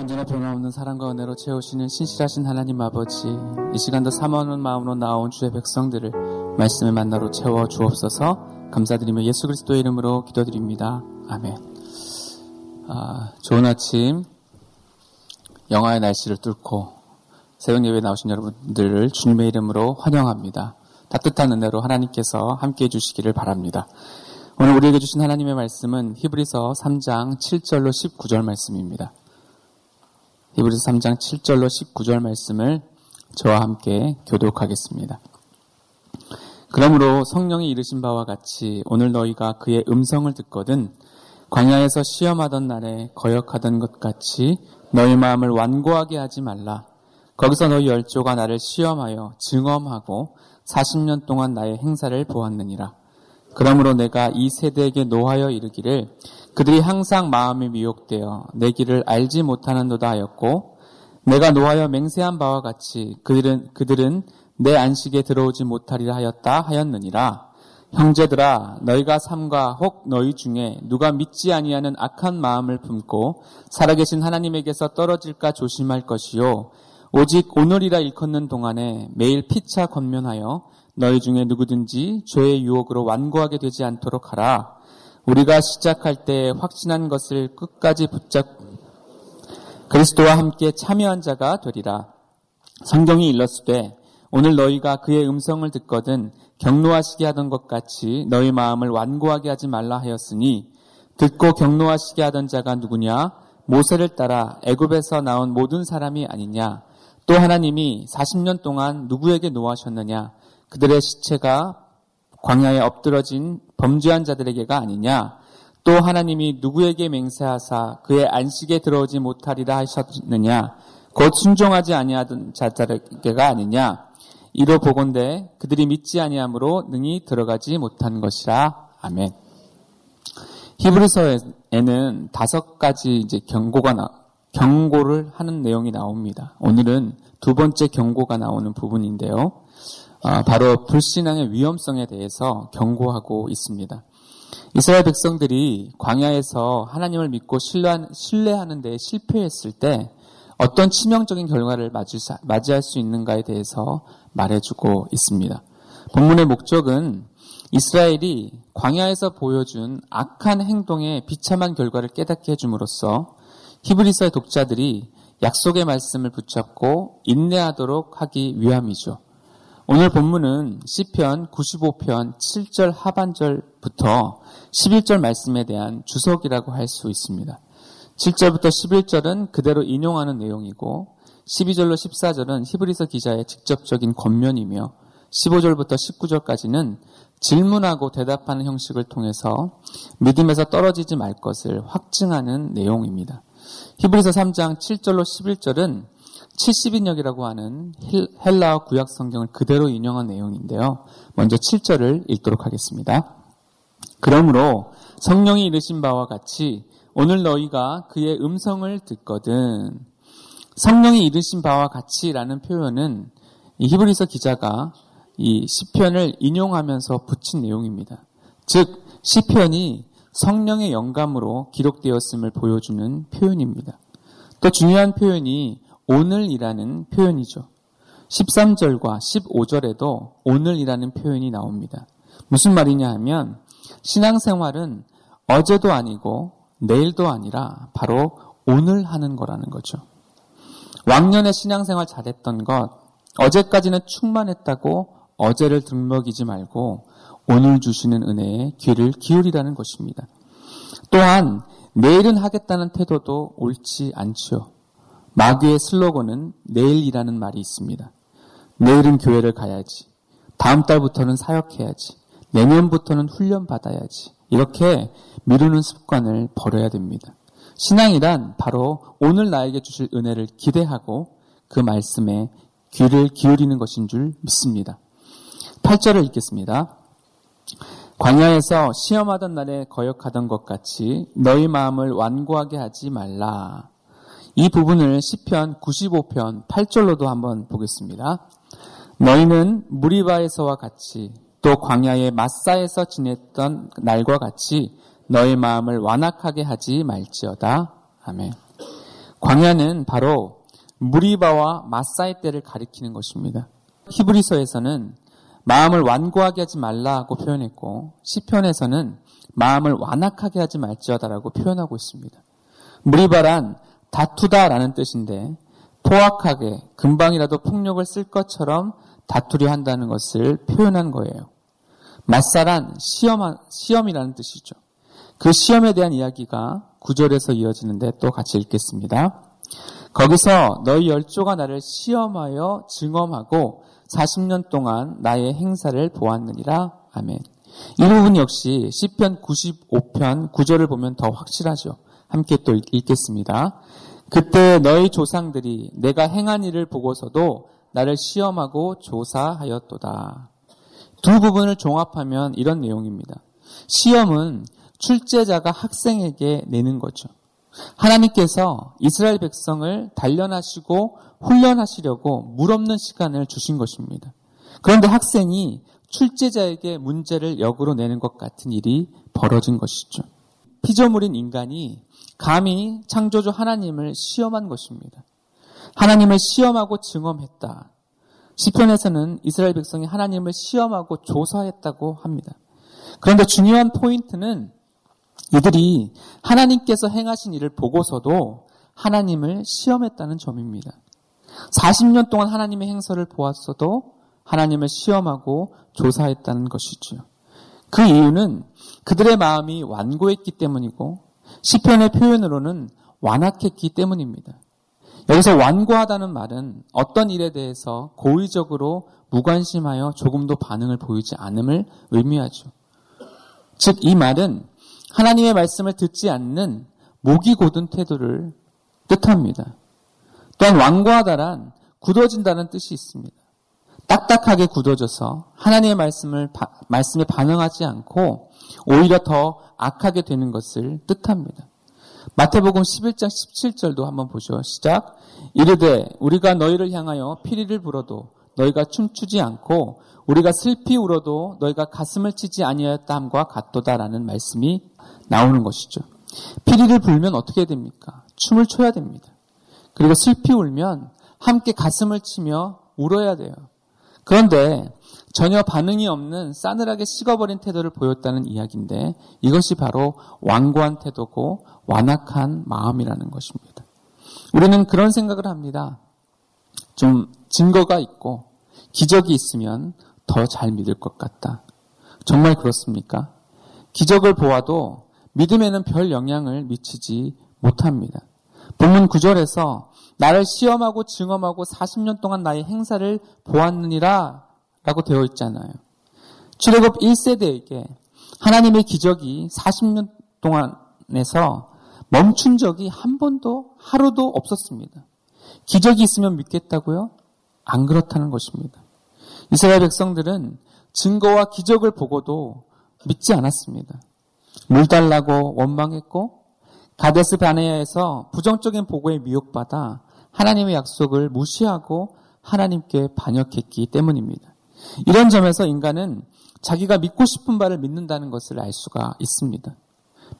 언제나 변함없는 사랑과 은혜로 채우시는 신실하신 하나님 아버지, 이 시간도 사모하는 마음으로 나온 주의 백성들을 말씀의 만나로 채워 주옵소서 감사드리며 예수 그리스도의 이름으로 기도드립니다. 아멘. 아, 좋은 아침, 영하의 날씨를 뚫고 새벽 예배에 나오신 여러분들을 주님의 이름으로 환영합니다. 따뜻한 은혜로 하나님께서 함께 해주시기를 바랍니다. 오늘 우리에게 주신 하나님의 말씀은 히브리서 3장 7절로 19절 말씀입니다. 히브리서 3장 7절로 19절 말씀을 저와 함께 교독하겠습니다. 그러므로 성령이 이르신 바와 같이 오늘 너희가 그의 음성을 듣거든 광야에서 시험하던 날에 거역하던 것 같이 너희 마음을 완고하게 하지 말라. 거기서 너희 열조가 나를 시험하여 증엄하고 40년 동안 나의 행사를 보았느니라. 그러므로 내가 이 세대에게 노하여 이르기를 그들이 항상 마음이 미혹되어 내 길을 알지 못하는도다 하였고 내가 노하여 맹세한 바와 같이 그들은 그들은 내 안식에 들어오지 못하리라 하였다 하였느니라. 형제들아 너희가 삼가 혹 너희 중에 누가 믿지 아니하는 악한 마음을 품고 살아계신 하나님에게서 떨어질까 조심할 것이요 오직 오늘이라 일컫는 동안에 매일 피차 권면하여 너희 중에 누구든지 죄의 유혹으로 완고하게 되지 않도록 하라. 우리가 시작할 때 확신한 것을 끝까지 붙잡 그리스도와 함께 참여한 자가 되리라. 성경이 일렀으되 오늘 너희가 그의 음성을 듣거든 경노하시게 하던 것 같이 너희 마음을 완고하게 하지 말라 하였으니 듣고 경노하시게 하던 자가 누구냐? 모세를 따라 애굽에서 나온 모든 사람이 아니냐? 또 하나님이 40년 동안 누구에게 노하셨느냐? 그들의 시체가 광야에 엎드러진 범죄한 자들에게가 아니냐? 또 하나님이 누구에게 맹세하사 그의 안식에 들어오지 못하리라 하셨느냐? 곧 순종하지 아니하던 자들에게가 아니냐? 이로 보건대 그들이 믿지 아니함으로 능히 들어가지 못한 것이라. 아멘. 히브리서에는 다섯 가지 이제 경고가 나, 경고를 하는 내용이 나옵니다. 오늘은 두 번째 경고가 나오는 부분인데요. 아, 바로 불신앙의 위험성에 대해서 경고하고 있습니다. 이스라엘 백성들이 광야에서 하나님을 믿고 신뢰하는 데 실패했을 때 어떤 치명적인 결과를 맞이할 수 있는가에 대해서 말해주고 있습니다. 본문의 목적은 이스라엘이 광야에서 보여준 악한 행동의 비참한 결과를 깨닫게 해줌으로써 히브리서의 독자들이 약속의 말씀을 붙잡고 인내하도록 하기 위함이죠. 오늘 본문은 시편 95편 7절 하반절부터 11절 말씀에 대한 주석이라고 할 수 있습니다. 7절부터 11절은 그대로 인용하는 내용이고 12절로 14절은 히브리서 기자의 직접적인 권면이며 15절부터 19절까지는 질문하고 대답하는 형식을 통해서 믿음에서 떨어지지 말 것을 확증하는 내용입니다. 히브리서 3장 7절로 11절은 70인역이라고 하는 헬라어 구약 성경을 그대로 인용한 내용인데요. 먼저 7절을 읽도록 하겠습니다. 그러므로 성령이 이르신 바와 같이 오늘 너희가 그의 음성을 듣거든 성령이 이르신 바와 같이라는 표현은 이 히브리서 기자가 이 시편을 인용하면서 붙인 내용입니다. 즉 시편이 성령의 영감으로 기록되었음을 보여주는 표현입니다. 또 중요한 표현이 오늘이라는 표현이죠. 13절과 15절에도 오늘이라는 표현이 나옵니다. 무슨 말이냐 하면 신앙생활은 어제도 아니고 내일도 아니라 바로 오늘 하는 거라는 거죠. 왕년에 신앙생활 잘했던 것, 어제까지는 충만했다고 어제를 등먹이지 말고 오늘 주시는 은혜에 귀를 기울이라는 것입니다. 또한 내일은 하겠다는 태도도 옳지 않죠. 마귀의 슬로건은 내일이라는 말이 있습니다. 내일은 교회를 가야지. 다음 달부터는 사역해야지. 내년부터는 훈련 받아야지. 이렇게 미루는 습관을 버려야 됩니다. 신앙이란 바로 오늘 나에게 주실 은혜를 기대하고 그 말씀에 귀를 기울이는 것인 줄 믿습니다. 8절을 읽겠습니다. 광야에서 시험하던 날에 거역하던 것 같이 너희 마음을 완고하게 하지 말라. 이 부분을 시편 95편 8절로도 한번 보겠습니다. 너희는 무리바에서와 같이 또 광야의 마사에서 지냈던 날과 같이 너의 마음을 완악하게 하지 말지어다. 아멘. 광야는 바로 무리바와 마사의 때를 가리키는 것입니다. 히브리서에서는 마음을 완고하게 하지 말라고 표현했고 시편에서는 마음을 완악하게 하지 말지어다라고 표현하고 있습니다. 무리바란 다투다라는 뜻인데 포악하게 금방이라도 폭력을 쓸 것처럼 다투려 한다는 것을 표현한 거예요. 맞사란 시험, 시험이라는 뜻이죠. 그 시험에 대한 이야기가 구절에서 이어지는데 또 같이 읽겠습니다. 거기서 너희 열조가 나를 시험하여 증험하고 40년 동안 나의 행사를 보았느니라. 아멘. 이 부분 역시 시편 95편 9절을 보면 더 확실하죠. 함께 또 읽겠습니다. 그때 너희 조상들이 내가 행한 일을 보고서도 나를 시험하고 조사하였도다. 두 부분을 종합하면 이런 내용입니다. 시험은 출제자가 학생에게 내는 거죠. 하나님께서 이스라엘 백성을 단련하시고 훈련하시려고 물 없는 시간을 주신 것입니다. 그런데 학생이 출제자에게 문제를 역으로 내는 것 같은 일이 벌어진 것이죠. 피조물인 인간이 감히 창조주 하나님을 시험한 것입니다. 하나님을 시험하고 증험했다. 시편에서는 이스라엘 백성이 하나님을 시험하고 조사했다고 합니다. 그런데 중요한 포인트는 이들이 하나님께서 행하신 일을 보고서도 하나님을 시험했다는 점입니다. 40년 동안 하나님의 행사를 보았어도 하나님을 시험하고 조사했다는 것이지요. 그 이유는 그들의 마음이 완고했기 때문이고 시편의 표현으로는 완악했기 때문입니다. 여기서 완고하다는 말은 어떤 일에 대해서 고의적으로 무관심하여 조금도 반응을 보이지 않음을 의미하죠. 즉, 이 말은 하나님의 말씀을 듣지 않는 목이 곧은 태도를 뜻합니다. 또한 완고하다란 굳어진다는 뜻이 있습니다. 딱딱하게 굳어져서 하나님의 말씀을 말씀에 반응하지 않고 오히려 더 악하게 되는 것을 뜻합니다. 마태복음 11장 17절도 한번 보죠. 시작. 이르되 우리가 너희를 향하여 피리를 불어도 너희가 춤추지 않고 우리가 슬피 울어도 너희가 가슴을 치지 아니하였다 함과 같도다라는 말씀이 나오는 것이죠. 피리를 불면 어떻게 됩니까? 춤을 춰야 됩니다. 그리고 슬피 울면 함께 가슴을 치며 울어야 돼요. 그런데 전혀 반응이 없는 싸늘하게 식어버린 태도를 보였다는 이야기인데 이것이 바로 완고한 태도고 완악한 마음이라는 것입니다. 우리는 그런 생각을 합니다. 좀 증거가 있고 기적이 있으면 더 잘 믿을 것 같다. 정말 그렇습니까? 기적을 보아도 믿음에는 별 영향을 미치지 못합니다. 본문 9절에서 나를 시험하고 증험하고 40년 동안 나의 행사를 보았느니라 라고 되어 있잖아요. 출애굽 1세대에게 하나님의 기적이 40년 동안에서 멈춘 적이 한 번도 하루도 없었습니다. 기적이 있으면 믿겠다고요? 안 그렇다는 것입니다. 이스라엘 백성들은 증거와 기적을 보고도 믿지 않았습니다. 물 달라고 원망했고 가데스 바네아에서 부정적인 보고에 미혹받아 하나님의 약속을 무시하고 하나님께 반역했기 때문입니다. 이런 점에서 인간은 자기가 믿고 싶은 바를 믿는다는 것을 알 수가 있습니다.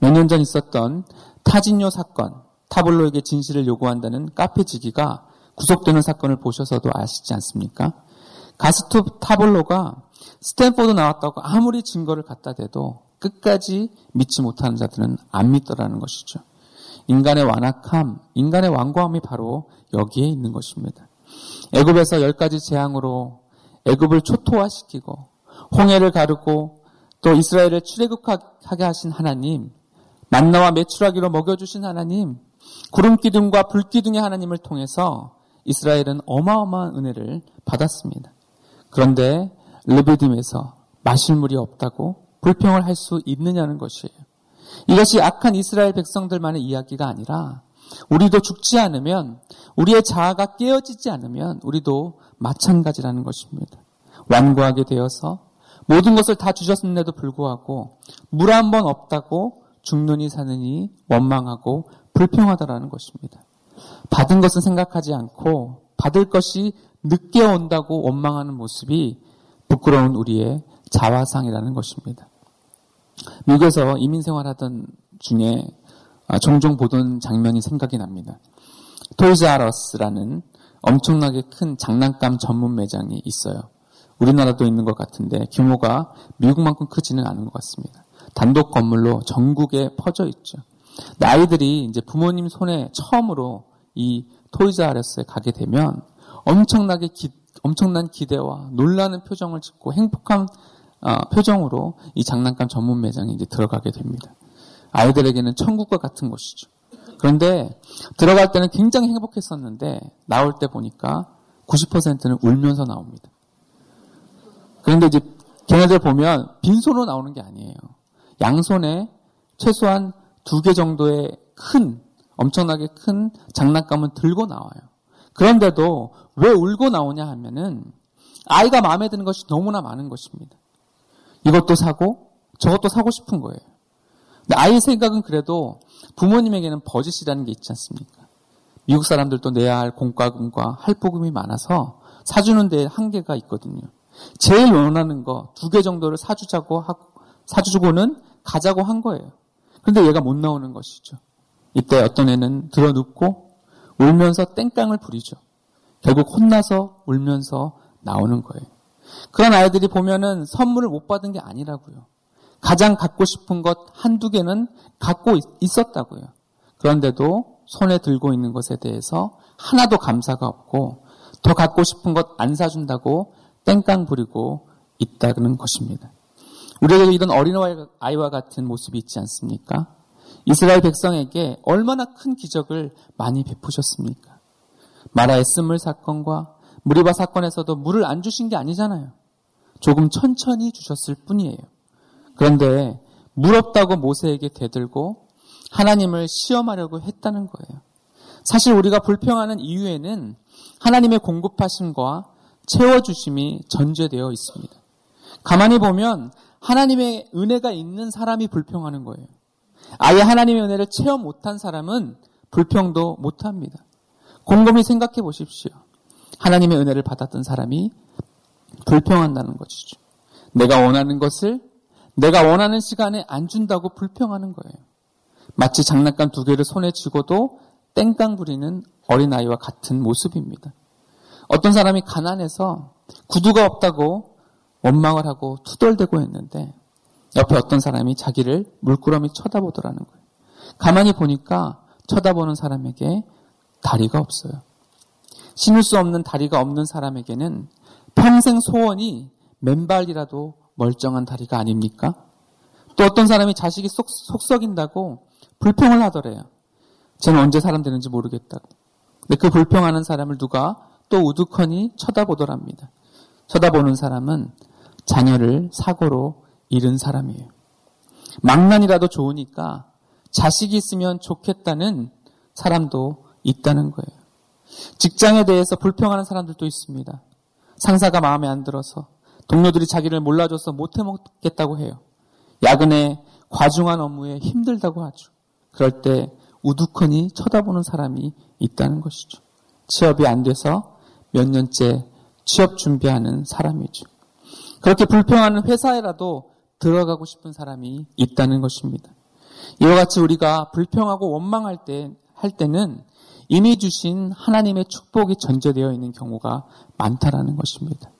몇 년 전 있었던 타진요 사건, 타블로에게 진실을 요구한다는 카페 지기가 구속되는 사건을 보셔서도 아시지 않습니까? 가수 타블로가 스탠포드 나왔다고 아무리 증거를 갖다 대도 끝까지 믿지 못하는 자들은 안 믿더라는 것이죠. 인간의 완악함, 인간의 완고함이 바로 여기에 있는 것입니다. 애굽에서 열 가지 재앙으로 애굽을 초토화시키고 홍해를 가르고 또 이스라엘을 출애굽하게 하신 하나님, 만나와 메추라기로 먹여주신 하나님, 구름 기둥과 불 기둥의 하나님을 통해서 이스라엘은 어마어마한 은혜를 받았습니다. 그런데 르비딤에서 마실 물이 없다고 불평을 할 수 있느냐는 것이에요. 이것이 악한 이스라엘 백성들만의 이야기가 아니라 우리도 죽지 않으면 우리의 자아가 깨어지지 않으면 우리도 마찬가지라는 것입니다. 완고하게 되어서 모든 것을 다 주셨음에도 불구하고 물 한 번 없다고 죽느니 사느니 원망하고 불평하다라는 것입니다. 받은 것은 생각하지 않고 받을 것이 늦게 온다고 원망하는 모습이 부끄러운 우리의 자화상이라는 것입니다. 미국에서 이민 생활하던 중에 종종 보던 장면이 생각이 납니다. 토이즈아러스라는 엄청나게 큰 장난감 전문 매장이 있어요. 우리나라도 있는 것 같은데 규모가 미국만큼 크지는 않은 것 같습니다. 단독 건물로 전국에 퍼져 있죠. 아이들이 이제 부모님 손에 처음으로 이 토이즈아러스에 가게 되면 엄청나게 기, 엄청난 기대와 놀라는 표정을 짓고 행복한 어, 표정으로 이 장난감 전문 매장에 이제 들어가게 됩니다. 아이들에게는 천국과 같은 곳이죠. 그런데 들어갈 때는 굉장히 행복했었는데 나올 때 보니까 90%는 울면서 나옵니다. 그런데 이제 걔네들 보면 빈손으로 나오는 게 아니에요. 양손에 최소한 두 개 정도의 큰 엄청나게 큰 장난감을 들고 나와요. 그런데도 왜 울고 나오냐 하면은 아이가 마음에 드는 것이 너무나 많은 것입니다. 이것도 사고 저것도 사고 싶은 거예요. 근데 아이 생각은 그래도 부모님에게는 버짓이라는 게 있지 않습니까? 미국 사람들도 내야 할 공과금과 할부금이 많아서 사주는 데 한계가 있거든요. 제일 원하는 거 두 개 정도를 사주자고 하고 사주고는 가자고 한 거예요. 그런데 얘가 못 나오는 것이죠. 이때 어떤 애는 들어 눕고 울면서 땡깡을 부리죠. 결국 혼나서 울면서 나오는 거예요. 그런 아이들이 보면은 선물을 못 받은 게 아니라고요. 가장 갖고 싶은 것 한두 개는 갖고 있었다고요. 그런데도 손에 들고 있는 것에 대해서 하나도 감사가 없고 더 갖고 싶은 것 안 사준다고 땡깡 부리고 있다는 것입니다. 우리에게 이런 어린아이와 같은 모습이 있지 않습니까? 이스라엘 백성에게 얼마나 큰 기적을 많이 베푸셨습니까? 마라의 쓴물 사건과 무리바 사건에서도 물을 안 주신 게 아니잖아요. 조금 천천히 주셨을 뿐이에요. 그런데 물 없다고 모세에게 대들고 하나님을 시험하려고 했다는 거예요. 사실 우리가 불평하는 이유에는 하나님의 공급하심과 채워주심이 전제되어 있습니다. 가만히 보면 하나님의 은혜가 있는 사람이 불평하는 거예요. 아예 하나님의 은혜를 체험 못한 사람은 불평도 못합니다. 곰곰이 생각해 보십시오. 하나님의 은혜를 받았던 사람이 불평한다는 것이죠. 내가 원하는 것을 내가 원하는 시간에 안 준다고 불평하는 거예요. 마치 장난감 두 개를 손에 쥐고도 땡깡 부리는 어린아이와 같은 모습입니다. 어떤 사람이 가난해서 구두가 없다고 원망을 하고 투덜대고 했는데 옆에 어떤 사람이 자기를 물끄러미 쳐다보더라는 거예요. 가만히 보니까 쳐다보는 사람에게 다리가 없어요. 신을 수 없는 다리가 없는 사람에게는 평생 소원이 맨발이라도 멀쩡한 다리가 아닙니까? 또 어떤 사람이 자식이 속, 속썩인다고 불평을 하더래요. 저는 언제 사람 되는지 모르겠다고. 근데 그 불평하는 사람을 누가 또 우두커니 쳐다보더랍니다. 쳐다보는 사람은 자녀를 사고로 잃은 사람이에요. 망난이라도 좋으니까 자식이 있으면 좋겠다는 사람도 있다는 거예요. 직장에 대해서 불평하는 사람들도 있습니다. 상사가 마음에 안 들어서 동료들이 자기를 몰라줘서 못해 먹겠다고 해요. 야근에 과중한 업무에 힘들다고 하죠. 그럴 때 우두커니 쳐다보는 사람이 있다는 것이죠. 취업이 안 돼서 몇 년째 취업 준비하는 사람이죠. 그렇게 불평하는 회사에라도 들어가고 싶은 사람이 있다는 것입니다. 이와 같이 우리가 불평하고 원망할 때, 할 때는 이미 주신 하나님의 축복이 전제되어 있는 경우가 많다라는 것입니다.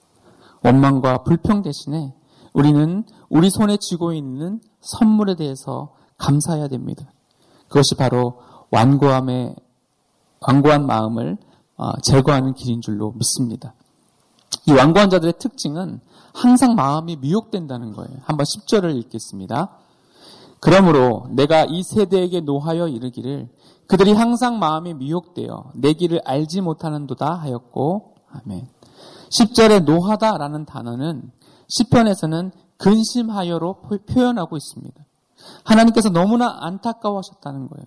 원망과 불평 대신에 우리는 우리 손에 쥐고 있는 선물에 대해서 감사해야 됩니다. 그것이 바로 완고함의 완고한 마음을 어, 제거하는 길인 줄로 믿습니다. 이 완고한 자들의 특징은 항상 마음이 미혹된다는 거예요. 한번 10절을 읽겠습니다. 그러므로 내가 이 세대에게 노하여 이르기를 그들이 항상 마음이 미혹되어 내 길을 알지 못하는도다 하였고 아멘. 10절에 노하다라는 단어는 시편에서는 근심하여로 표현하고 있습니다. 하나님께서 너무나 안타까워하셨다는 거예요.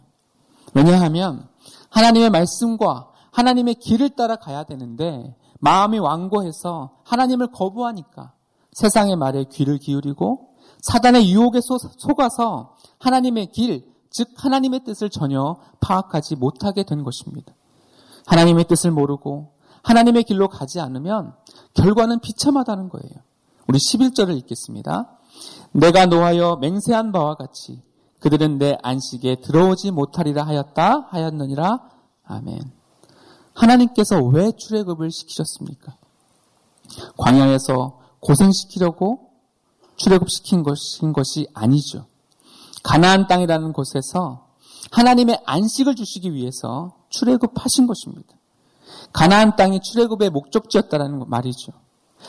왜냐하면 하나님의 말씀과 하나님의 길을 따라 가야 되는데 마음이 완고해서 하나님을 거부하니까 세상의 말에 귀를 기울이고 사단의 유혹에 속아서 하나님의 길, 즉 하나님의 뜻을 전혀 파악하지 못하게 된 것입니다. 하나님의 뜻을 모르고 하나님의 길로 가지 않으면 결과는 비참하다는 거예요. 우리 11절을 읽겠습니다. 내가 노하여 맹세한 바와 같이 그들은 내 안식에 들어오지 못하리라 하였다 하였느니라. 아멘. 하나님께서 왜 출애굽을 시키셨습니까? 광야에서 고생시키려고 출애굽시킨 것인 것이 아니죠. 가나안 땅이라는 곳에서 하나님의 안식을 주시기 위해서 출애굽하신 것입니다. 가나안 땅이 출애굽의 목적지였다라는 말이죠.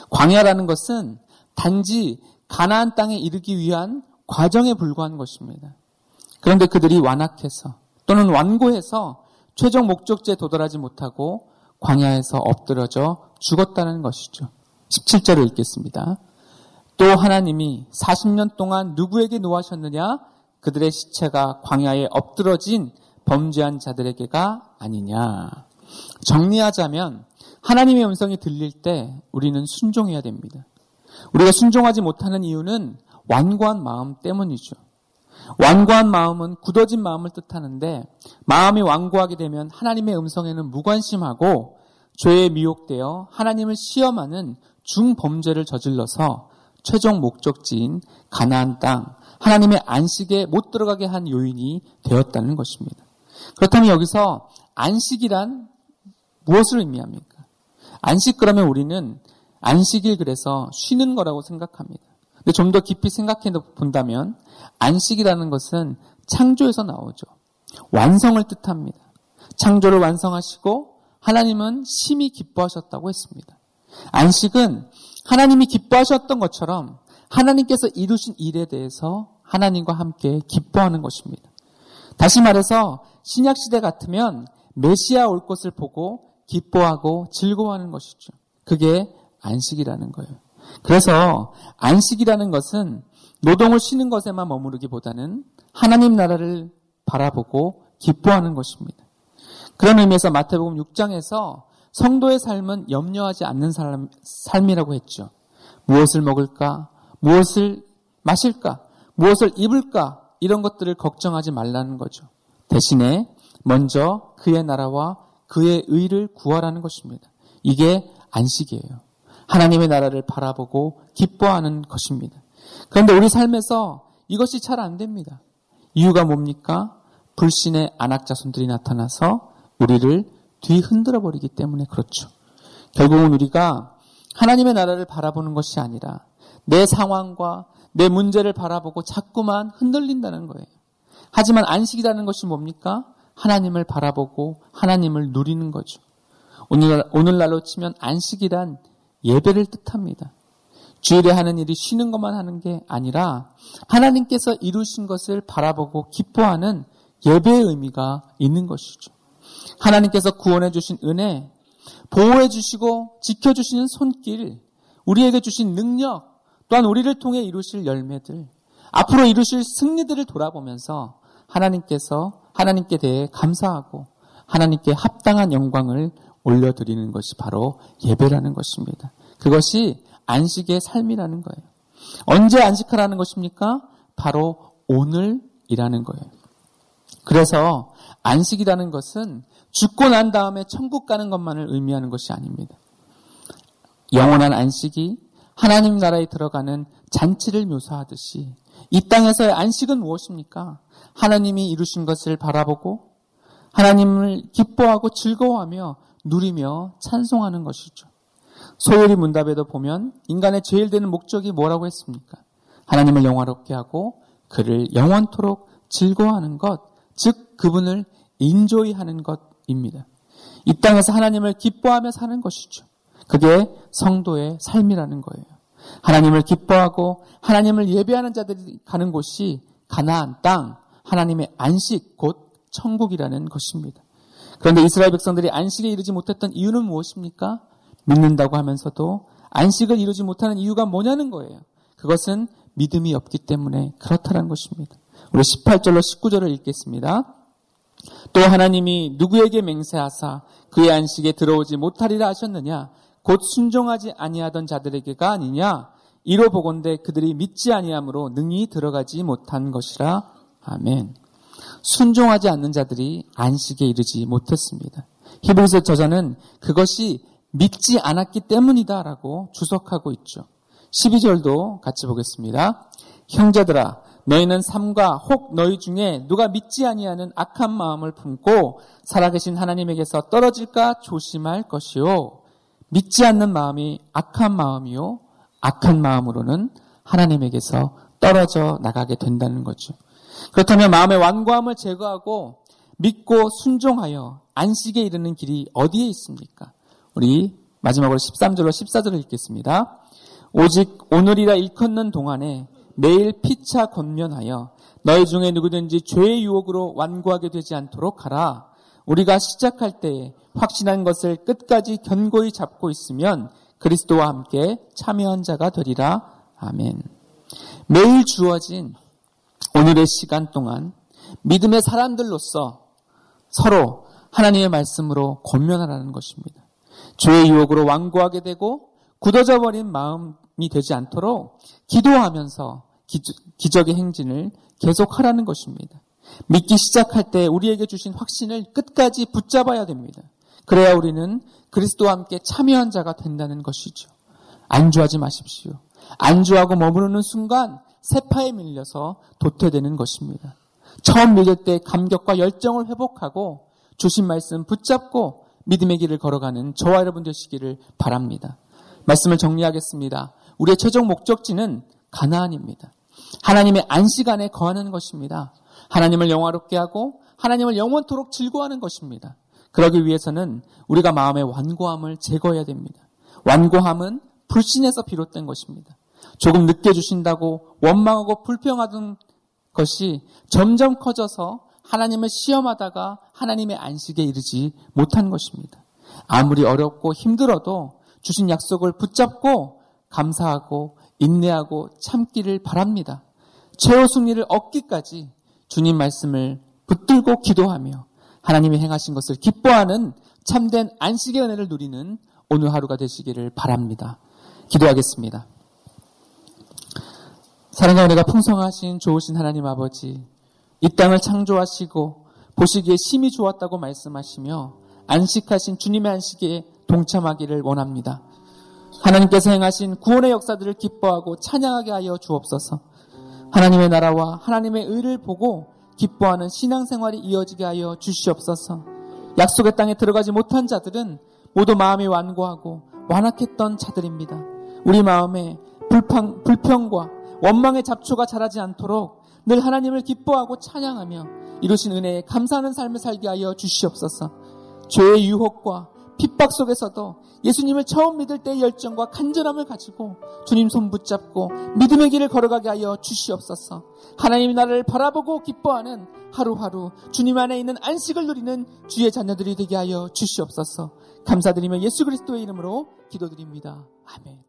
광야라는 것은 단지 가나안 땅에 이르기 위한 과정에 불과한 것입니다. 그런데 그들이 완악해서 또는 완고해서 최종 목적지에 도달하지 못하고 광야에서 엎드러져 죽었다는 것이죠. 17절을 읽겠습니다. 또 하나님이 40년 동안 누구에게 노하셨느냐? 그들의 시체가 광야에 엎드러진 범죄한 자들에게가 아니냐. 정리하자면 하나님의 음성이 들릴 때 우리는 순종해야 됩니다. 우리가 순종하지 못하는 이유는 완고한 마음 때문이죠. 완고한 마음은 굳어진 마음을 뜻하는데 마음이 완고하게 되면 하나님의 음성에는 무관심하고 죄에 미혹되어 하나님을 시험하는 중범죄를 저질러서 최종 목적지인 가나안 땅 하나님의 안식에 못 들어가게 한 요인이 되었다는 것입니다. 그렇다면 여기서 안식이란 무엇을 의미합니까? 안식 그러면 우리는 안식일 그래서 쉬는 거라고 생각합니다. 근데 좀 더 깊이 생각해 본다면 안식이라는 것은 창조에서 나오죠. 완성을 뜻합니다. 창조를 완성하시고 하나님은 심히 기뻐하셨다고 했습니다. 안식은 하나님이 기뻐하셨던 것처럼 하나님께서 이루신 일에 대해서 하나님과 함께 기뻐하는 것입니다. 다시 말해서 신약 시대 같으면 메시아 올 것을 보고 기뻐하고 즐거워하는 것이죠. 그게 안식이라는 거예요. 그래서 안식이라는 것은 노동을 쉬는 것에만 머무르기보다는 하나님 나라를 바라보고 기뻐하는 것입니다. 그런 의미에서 마태복음 6장에서 성도의 삶은 염려하지 않는 사람, 삶이라고 했죠. 무엇을 먹을까? 무엇을 마실까? 무엇을 입을까? 이런 것들을 걱정하지 말라는 거죠. 대신에 먼저 그의 나라와 그의 의를 구하라는 것입니다. 이게 안식이에요. 하나님의 나라를 바라보고 기뻐하는 것입니다. 그런데 우리 삶에서 이것이 잘 안 됩니다. 이유가 뭡니까? 불신의 안악자손들이 나타나서 우리를 뒤 흔들어 버리기 때문에 그렇죠. 결국은 우리가 하나님의 나라를 바라보는 것이 아니라 내 상황과 내 문제를 바라보고 자꾸만 흔들린다는 거예요. 하지만 안식이라는 것이 뭡니까? 하나님을 바라보고 하나님을 누리는 거죠. 오늘, 오늘날로 치면 안식이란 예배를 뜻합니다. 주일에 하는 일이 쉬는 것만 하는 게 아니라 하나님께서 이루신 것을 바라보고 기뻐하는 예배의 의미가 있는 것이죠. 하나님께서 구원해 주신 은혜, 보호해 주시고 지켜 주시는 손길, 우리에게 주신 능력, 또한 우리를 통해 이루실 열매들, 앞으로 이루실 승리들을 돌아보면서 하나님께서 하나님께 대해 감사하고 하나님께 합당한 영광을 올려드리는 것이 바로 예배라는 것입니다. 그것이 안식의 삶이라는 거예요. 언제 안식하라는 것입니까? 바로 오늘이라는 거예요. 그래서 안식이라는 것은 죽고 난 다음에 천국 가는 것만을 의미하는 것이 아닙니다. 영원한 안식이 하나님 나라에 들어가는 잔치를 묘사하듯이 이 땅에서의 안식은 무엇입니까? 하나님이 이루신 것을 바라보고 하나님을 기뻐하고 즐거워하며 누리며 찬송하는 것이죠. 소요리 문답에도 보면 인간의 제일 되는 목적이 뭐라고 했습니까? 하나님을 영화롭게 하고 그를 영원토록 즐거워하는 것, 즉 그분을 인조이 하는 것입니다. 이 땅에서 하나님을 기뻐하며 사는 것이죠. 그게 성도의 삶이라는 거예요. 하나님을 기뻐하고 하나님을 예배하는 자들이 가는 곳이 가나안 땅, 하나님의 안식, 곧 천국이라는 것입니다. 그런데 이스라엘 백성들이 안식에 이르지 못했던 이유는 무엇입니까? 믿는다고 하면서도 안식을 이루지 못하는 이유가 뭐냐는 거예요. 그것은 믿음이 없기 때문에 그렇다는 것입니다. 우리 18절로 19절을 읽겠습니다. 또 하나님이 누구에게 맹세하사 그의 안식에 들어오지 못하리라 하셨느냐? 곧 순종하지 아니하던 자들에게가 아니냐? 이로 보건대 그들이 믿지 아니함으로 능히 들어가지 못한 것이라. 아멘. 순종하지 않는 자들이 안식에 이르지 못했습니다. 히브리서 저자는 그것이 믿지 않았기 때문이다라고 주석하고 있죠. 12절도 같이 보겠습니다. 형제들아 너희는 삼가 혹 너희 중에 누가 믿지 아니하는 악한 마음을 품고 살아계신 하나님에게서 떨어질까 조심할 것이요. 믿지 않는 마음이 악한 마음이요. 악한 마음으로는 하나님에게서 떨어져 나가게 된다는 거죠. 그렇다면 마음의 완고함을 제거하고 믿고 순종하여 안식에 이르는 길이 어디에 있습니까? 우리 마지막으로 13절로 14절을 읽겠습니다. 오직 오늘이라 일컫는 동안에 매일 피차 권면하여 너희 중에 누구든지 죄의 유혹으로 완고하게 되지 않도록 하라. 우리가 시작할 때에 확신한 것을 끝까지 견고히 잡고 있으면 그리스도와 함께 참여한 자가 되리라. 아멘. 매일 주어진 오늘의 시간 동안 믿음의 사람들로서 서로 하나님의 말씀으로 권면하라는 것입니다. 죄의 유혹으로 완고하게 되고 굳어져 버린 마음 이 되지 않도록 기도하면서 기적의 행진을 계속하라는 것입니다. 믿기 시작할 때 우리에게 주신 확신을 끝까지 붙잡아야 됩니다. 그래야 우리는 그리스도와 함께 참여한 자가 된다는 것이죠. 안주하지 마십시오. 안주하고 머무르는 순간 세파에 밀려서 도태되는 것입니다. 처음 믿을 때 감격과 열정을 회복하고 주신 말씀 붙잡고 믿음의 길을 걸어가는 저와 여러분 되시기를 바랍니다. 말씀을 정리하겠습니다. 우리의 최종 목적지는 가나안입니다. 하나님의 안식 안에 거하는 것입니다. 하나님을 영화롭게 하고 하나님을 영원토록 즐거워하는 것입니다. 그러기 위해서는 우리가 마음의 완고함을 제거해야 됩니다. 완고함은 불신에서 비롯된 것입니다. 조금 늦게 주신다고 원망하고 불평하던 것이 점점 커져서 하나님을 시험하다가 하나님의 안식에 이르지 못한 것입니다. 아무리 어렵고 힘들어도 주신 약속을 붙잡고 감사하고 인내하고 참기를 바랍니다. 최후 승리를 얻기까지 주님 말씀을 붙들고 기도하며 하나님이 행하신 것을 기뻐하는 참된 안식의 은혜를 누리는 오늘 하루가 되시기를 바랍니다. 기도하겠습니다. 사랑과 은혜가 풍성하신 좋으신 하나님 아버지, 이 땅을 창조하시고 보시기에 심히 좋았다고 말씀하시며 안식하신 주님의 안식에 동참하기를 원합니다. 하나님께서 행하신 구원의 역사들을 기뻐하고 찬양하게 하여 주옵소서. 하나님의 나라와 하나님의 의를 보고 기뻐하는 신앙생활이 이어지게 하여 주시옵소서. 약속의 땅에 들어가지 못한 자들은 모두 마음이 완고하고 완악했던 자들입니다. 우리 마음에 불평, 불평과 원망의 잡초가 자라지 않도록 늘 하나님을 기뻐하고 찬양하며 이루신 은혜에 감사하는 삶을 살게 하여 주시옵소서. 죄의 유혹과 핍박 속에서도 예수님을 처음 믿을 때의 열정과 간절함을 가지고 주님 손 붙잡고 믿음의 길을 걸어가게 하여 주시옵소서. 하나님 나라를 바라보고 기뻐하는 하루하루 주님 안에 있는 안식을 누리는 주의 자녀들이 되게 하여 주시옵소서. 감사드리며 예수 그리스도의 이름으로 기도드립니다. 아멘.